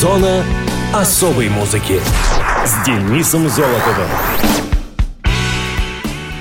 Зона особой музыки с Денисом Золотовым.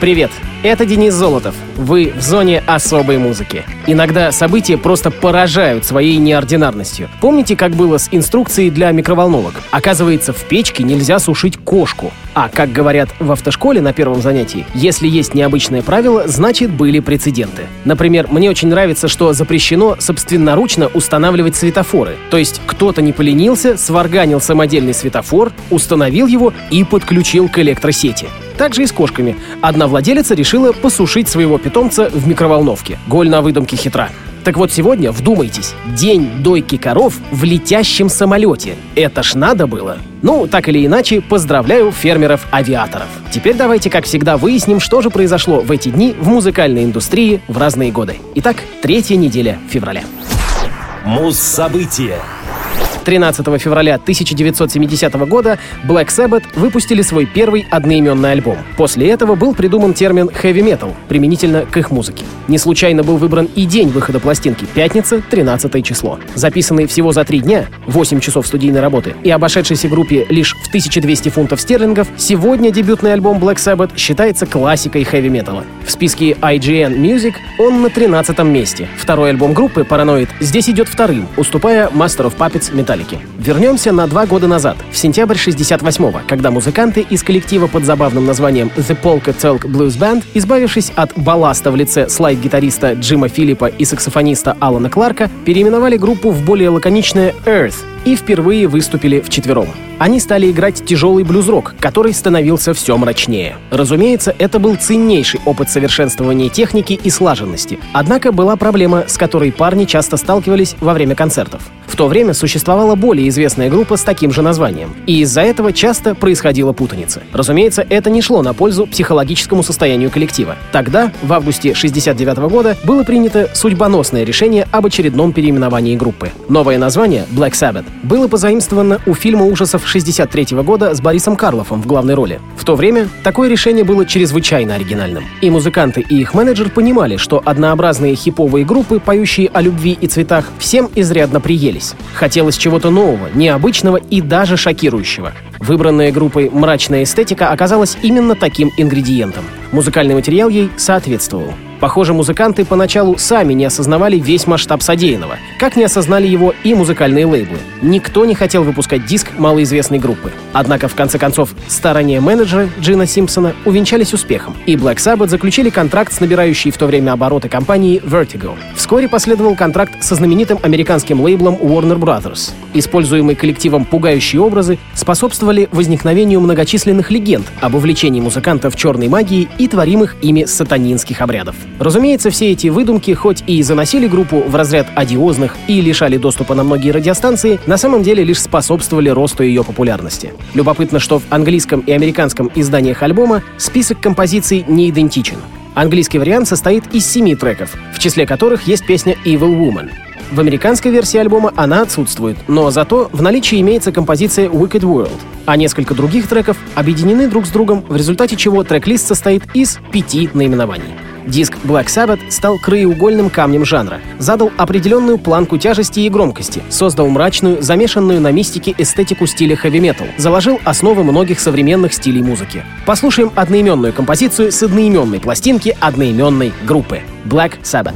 Привет, это Денис Золотов. Вы в зоне особой музыки. Иногда события просто поражают своей неординарностью. Помните, как было с инструкцией для микроволновок? Оказывается, в печке нельзя сушить кошку. А, как говорят в автошколе на первом занятии, если есть необычное правило, значит были прецеденты. Например, мне очень нравится, что запрещено собственноручно устанавливать светофоры. То есть кто-то не поленился, сварганил самодельный светофор, установил его и подключил к электросети. Также и с кошками. Одна владелица решила посушить своего питомца в микроволновке. Голь на выдумке хитра. Так вот сегодня, вдумайтесь, день дойки коров в летящем самолете. Это ж надо было. Ну, так или иначе, поздравляю фермеров-авиаторов. Теперь давайте, как всегда, выясним, что же произошло в эти дни в музыкальной индустрии в разные годы. Итак, третья неделя февраля. Муз-события. 13 февраля 1970 года Black Sabbath выпустили свой первый одноименный альбом. После этого был придуман термин heavy metal, применительно к их музыке. Не случайно был выбран и день выхода пластинки — пятница, 13 число. Записанный всего за три дня, 8 часов студийной работы, и обошедшийся группе лишь в 1200 фунтов стерлингов, сегодня дебютный альбом Black Sabbath считается классикой heavy metal. В списке IGN Music он на 13 месте. Второй альбом группы Paranoid здесь идет вторым, уступая Master of Puppets Metallica. Металлики. Вернемся на два года назад, в сентябрь 68-го, когда музыканты из коллектива под забавным названием The Polka Talk Blues Band, избавившись от балласта в лице слайд-гитариста Джима Филиппа и саксофониста Алана Кларка, переименовали группу в более лаконичное Earth и впервые выступили вчетвером. Они стали играть тяжелый блюз-рок, который становился все мрачнее. Разумеется, это был ценнейший опыт совершенствования техники и слаженности. Однако была проблема, с которой парни часто сталкивались во время концертов. В то время существовала более известная группа с таким же названием, и из-за этого часто происходила путаница. Разумеется, это не шло на пользу психологическому состоянию коллектива. Тогда, в августе 69 года, было принято судьбоносное решение об очередном переименовании группы. Новое название Black Sabbath было позаимствовано у фильма ужасов 63 года с Борисом Карлофом в главной роли. В то время такое решение было чрезвычайно оригинальным. И музыканты, и их менеджер понимали, что однообразные хиповые группы, поющие о любви и цветах, всем изрядно приелись. Хотелось чего-то нового, необычного и даже шокирующего. Выбранная группой мрачная эстетика оказалась именно таким ингредиентом. Музыкальный материал ей соответствовал. Похоже, музыканты поначалу сами не осознавали весь масштаб содеянного, как не осознали его и музыкальные лейблы. Никто не хотел выпускать диск малоизвестной группы. Однако, в конце концов, старания менеджера Джина Симпсона увенчались успехом, и Black Sabbath заключили контракт с набирающей в то время обороты компанией Vertigo. Вскоре последовал контракт со знаменитым американским лейблом Warner Brothers. Используемые коллективом пугающие образы способствовали возникновению многочисленных легенд об увлечении музыкантов черной магией и творимых ими сатанинских обрядов. Разумеется, все эти выдумки, хоть и заносили группу в разряд одиозных и лишали доступа на многие радиостанции, на самом деле лишь способствовали росту ее популярности. Любопытно, что в английском и американском изданиях альбома список композиций не идентичен. Английский вариант состоит из семи треков, в числе которых есть песня «Evil Woman». В американской версии альбома она отсутствует, но зато в наличии имеется композиция Wicked World, а несколько других треков объединены друг с другом, в результате чего трек-лист состоит из пяти наименований. Диск Black Sabbath стал краеугольным камнем жанра, задал определенную планку тяжести и громкости, создал мрачную, замешанную на мистике эстетику стиля хэви-метал, заложил основы многих современных стилей музыки. Послушаем одноименную композицию с одноименной пластинки одноименной группы Black Sabbath.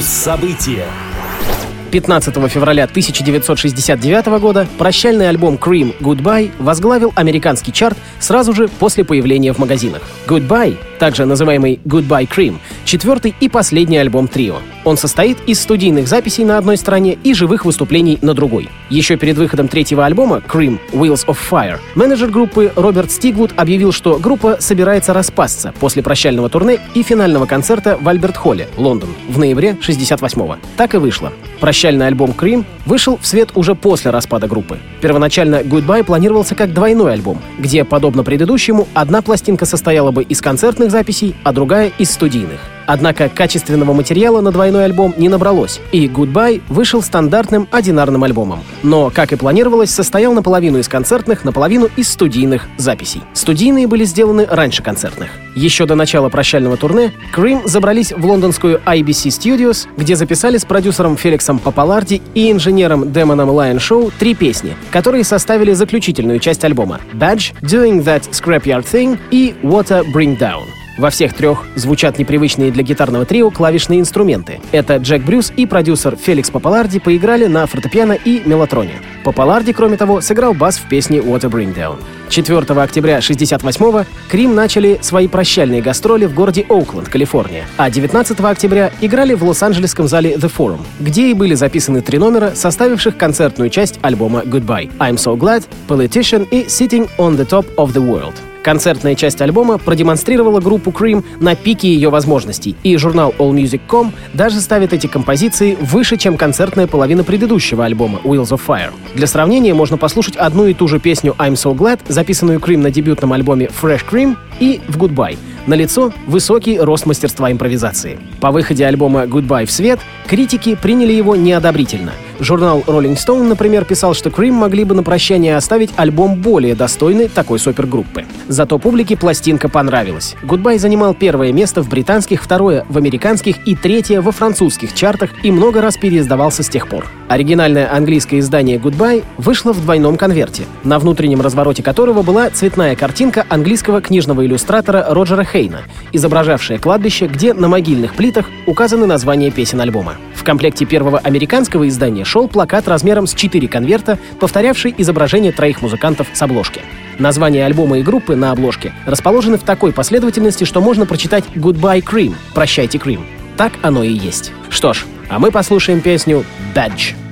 События. 15 февраля 1969 года прощальный альбом Cream Goodbye возглавил американский чарт сразу же после появления в магазинах. Goodbye, также называемый Goodbye Cream, четвертый и последний альбом трио. Он состоит из студийных записей на одной стороне и живых выступлений на другой. Еще перед выходом третьего альбома Cream Wheels of Fire менеджер группы Роберт Стигвуд объявил, что группа собирается распасться после прощального турне и финального концерта в Альберт-Холле, Лондон, в ноябре 68-го. Так и вышло. Прощальный альбом Cream вышел в свет уже после распада группы. Первоначально Goodbye планировался как двойной альбом, где, подобно предыдущему, одна пластинка состояла бы из концертных записей, а другая — из студийных. Однако качественного материала на двойной альбом не набралось, и Goodbye вышел стандартным одинарным альбомом. Но, как и планировалось, состоял наполовину из концертных, наполовину из студийных записей. Студийные были сделаны раньше концертных. Еще до начала прощального турне Cream забрались в лондонскую IBC Studios, где записали с продюсером Феликсом Папаларди и инженером Демоном Lion Show три песни, которые составили заключительную часть альбома «Badge», «Doing That Scrapyard Thing» и «Water Bring Down». Во всех трех звучат непривычные для гитарного трио клавишные инструменты. Это Джек Брюс и продюсер Феликс Папаларди поиграли на фортепиано и мелатроне. Папаларди, кроме того, сыграл бас в песне «What a Bring Down». 4 октября 1968-го Крим начали свои прощальные гастроли в городе Оукленд, Калифорния, а 19 октября играли в лос-анджелесском зале The Forum, где и были записаны три номера, составивших концертную часть альбома Goodbye — I'm So Glad, Politician и Sitting on the Top of the World. Концертная часть альбома продемонстрировала группу Cream на пике ее возможностей, и журнал AllMusic.com даже ставит эти композиции выше, чем концертная половина предыдущего альбома Wheels of Fire. Для сравнения можно послушать одну и ту же песню I'm So Glad, записанную Cream на дебютном альбоме Fresh Cream и в Goodbye. На лицо высокий рост мастерства импровизации. По выходе альбома Goodbye в свет критики приняли его неодобрительно — Журнал Rolling Stone, например, писал, что Cream могли бы на прощание оставить альбом более достойный такой супергруппы. Зато публике пластинка понравилась. Goodbye занимал первое место в британских, второе в американских и третье во французских чартах и много раз переиздавался с тех пор. Оригинальное английское издание Goodbye вышло в двойном конверте, на внутреннем развороте которого была цветная картинка английского книжного иллюстратора Роджера Хейна, изображавшая кладбище, где на могильных плитах указаны названия песен альбома. В комплекте первого американского издания шел плакат размером с 4 конверта, повторявший изображение троих музыкантов с обложки. Названия альбома и группы на обложке расположены в такой последовательности, что можно прочитать «Goodbye Cream» — «Прощайте, Cream». Так оно и есть. Что ж, а мы послушаем песню «Badge».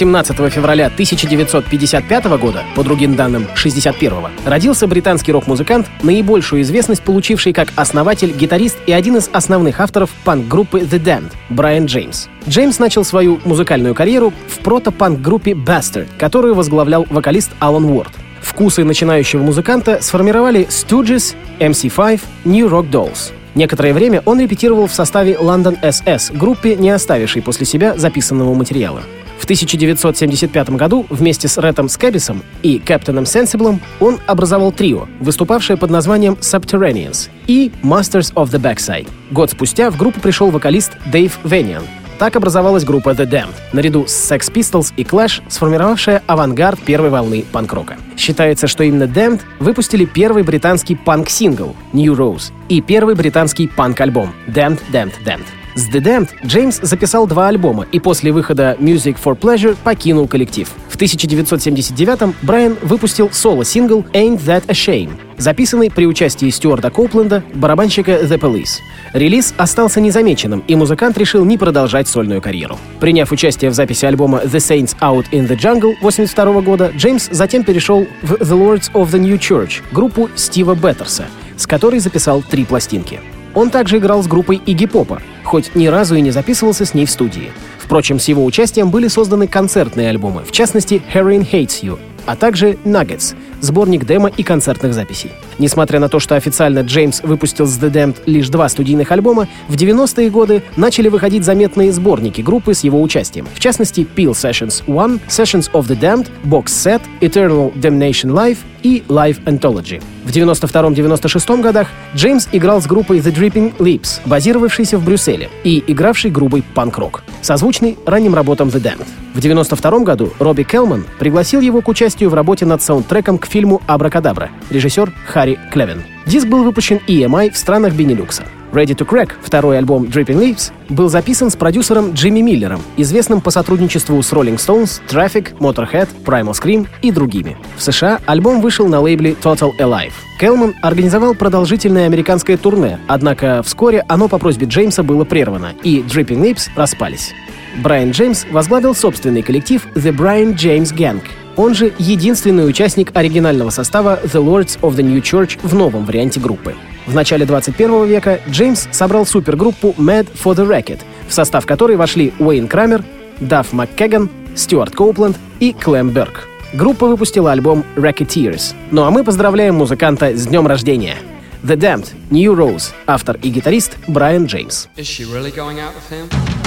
18 февраля 1955 года, по другим данным 61-го, родился британский рок-музыкант, наибольшую известность получивший как основатель, гитарист и один из основных авторов панк-группы The Damned — Брайан Джеймс. Джеймс начал свою музыкальную карьеру в прото-панк-группе Bastard, которую возглавлял вокалист Алан Уорд. Вкусы начинающего музыканта сформировали Stooges, MC5, New Rock Dolls. Некоторое время он репетировал в составе London SS, группе, не оставившей после себя записанного материала. В 1975 году вместе с Рэтом Скэббисом и Кэптоном Сенсиблом он образовал трио, выступавшее под названием Subterraneans и Masters of the Backside. Год спустя в группу пришел вокалист Дэйв Вениан, так образовалась группа The Damned, наряду с Sex Pistols и Clash, сформировавшая авангард первой волны панк-рока. Считается, что именно Damned выпустили первый британский панк-сингл New Rose и первый британский панк-альбом Damned, Damned, Damned. С The Damned Джеймс записал два альбома и после выхода Music for Pleasure покинул коллектив. В 1979-м Брайан выпустил соло-сингл Ain't That a Shame, записанный при участии Стюарта Коупленда, барабанщика The Police. Релиз остался незамеченным, и музыкант решил не продолжать сольную карьеру. Приняв участие в записи альбома The Saints Out in the Jungle 1982 года, Джеймс затем перешел в The Lords of the New Church, группу Стива Беттерса, с которой записал три пластинки. Он также играл с группой Игги Попа, хоть ни разу и не записывался с ней в студии. Впрочем, с его участием были созданы концертные альбомы, в частности «Heroin Hates You», а также «Nuggets», сборник демо и концертных записей. Несмотря на то, что официально Джеймс выпустил с The Damned лишь два студийных альбома, в 90-е годы начали выходить заметные сборники группы с его участием. В частности, Peel Sessions 1, Sessions of the Damned, Box Set, Eternal Damnation Live и Live Anthology. В 92-96 годах Джеймс играл с группой The Dripping Lips, базировавшейся в Брюсселе, и игравшей группой панк-рок, созвучный ранним работам The Damned. В 92 году Робби Келман пригласил его к участию в работе над саундтреком к фильму «Абракадабра» режиссер Харри Клевен. Диск был выпущен EMI в странах Бенилюкса. Ready to Crack, второй альбом Dripping Leaves, был записан с продюсером Джимми Миллером, известным по сотрудничеству с Rolling Stones, Traffic, Motorhead, Primal Scream и другими. В США альбом вышел на лейбле Total Alive. Келман организовал продолжительное американское турне, однако вскоре оно по просьбе Джеймса было прервано, и Dripping Lips распались. Брайан Джеймс возглавил собственный коллектив The Brian James Gang, он же единственный участник оригинального состава The Lords of the New Church в новом варианте группы. В начале 21 века Джеймс собрал супергруппу Mad for the Racket, в состав которой вошли Уэйн Крамер, Дафф МакКеган, Стюарт Коупленд и Клэм Берг. Группа выпустила альбом Racketeers. Ну а мы поздравляем музыканта с днем рождения. The Damned, New Rose, автор и гитарист Брайан Джеймс. Is she really going out with him?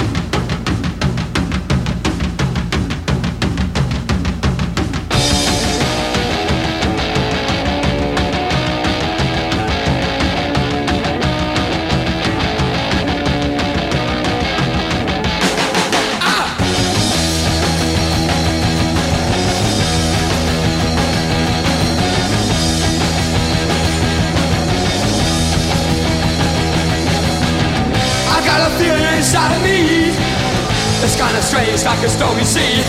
Strange like a stormy sea.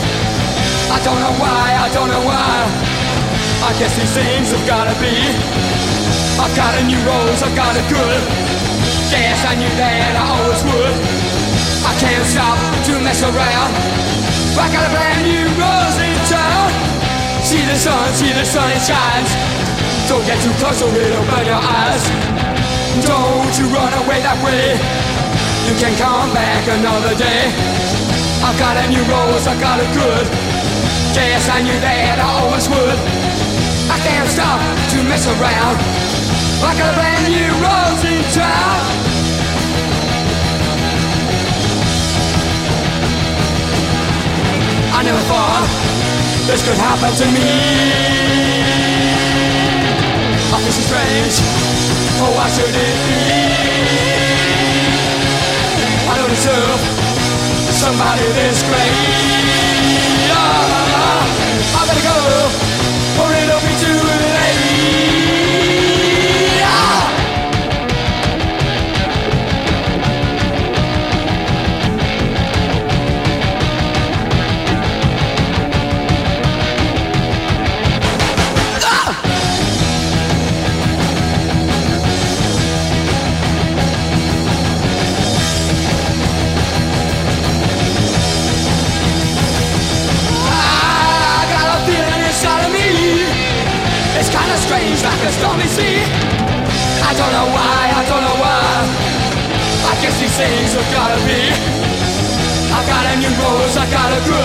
I don't know why, I don't know why. I guess these things have gotta be. I've got a new rose, I've got it good. Yes, I knew that I always would. I can't stop to mess around. I got a brand new rose in town. See the sun, see the sun, it shines. Don't get too close or it'll burn your eyes. Don't you run away that way. You can come back another day. I got a new rose, I got it good. Yes, I knew that I always would. I can't stop to mess around. Got a brand new rose in town. I never thought this could happen to me. I feel so strange. Oh, why should it be? I don't deserve somebody this great. Oh, I better go, or it'll be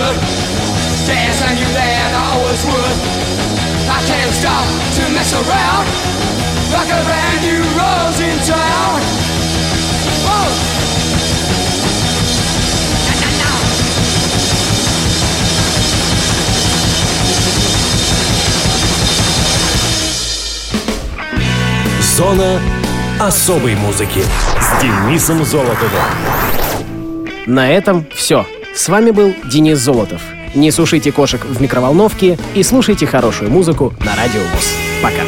good dance, I knew that I always would. I can't stop to mess around, like a brand new rose in town. Whoa. Зона особой музыки с Денисом Золотовым. На этом все. С вами был Денис Золотов. Не сушите кошек в микроволновке и слушайте хорошую музыку на Радио ВОЗ. Пока.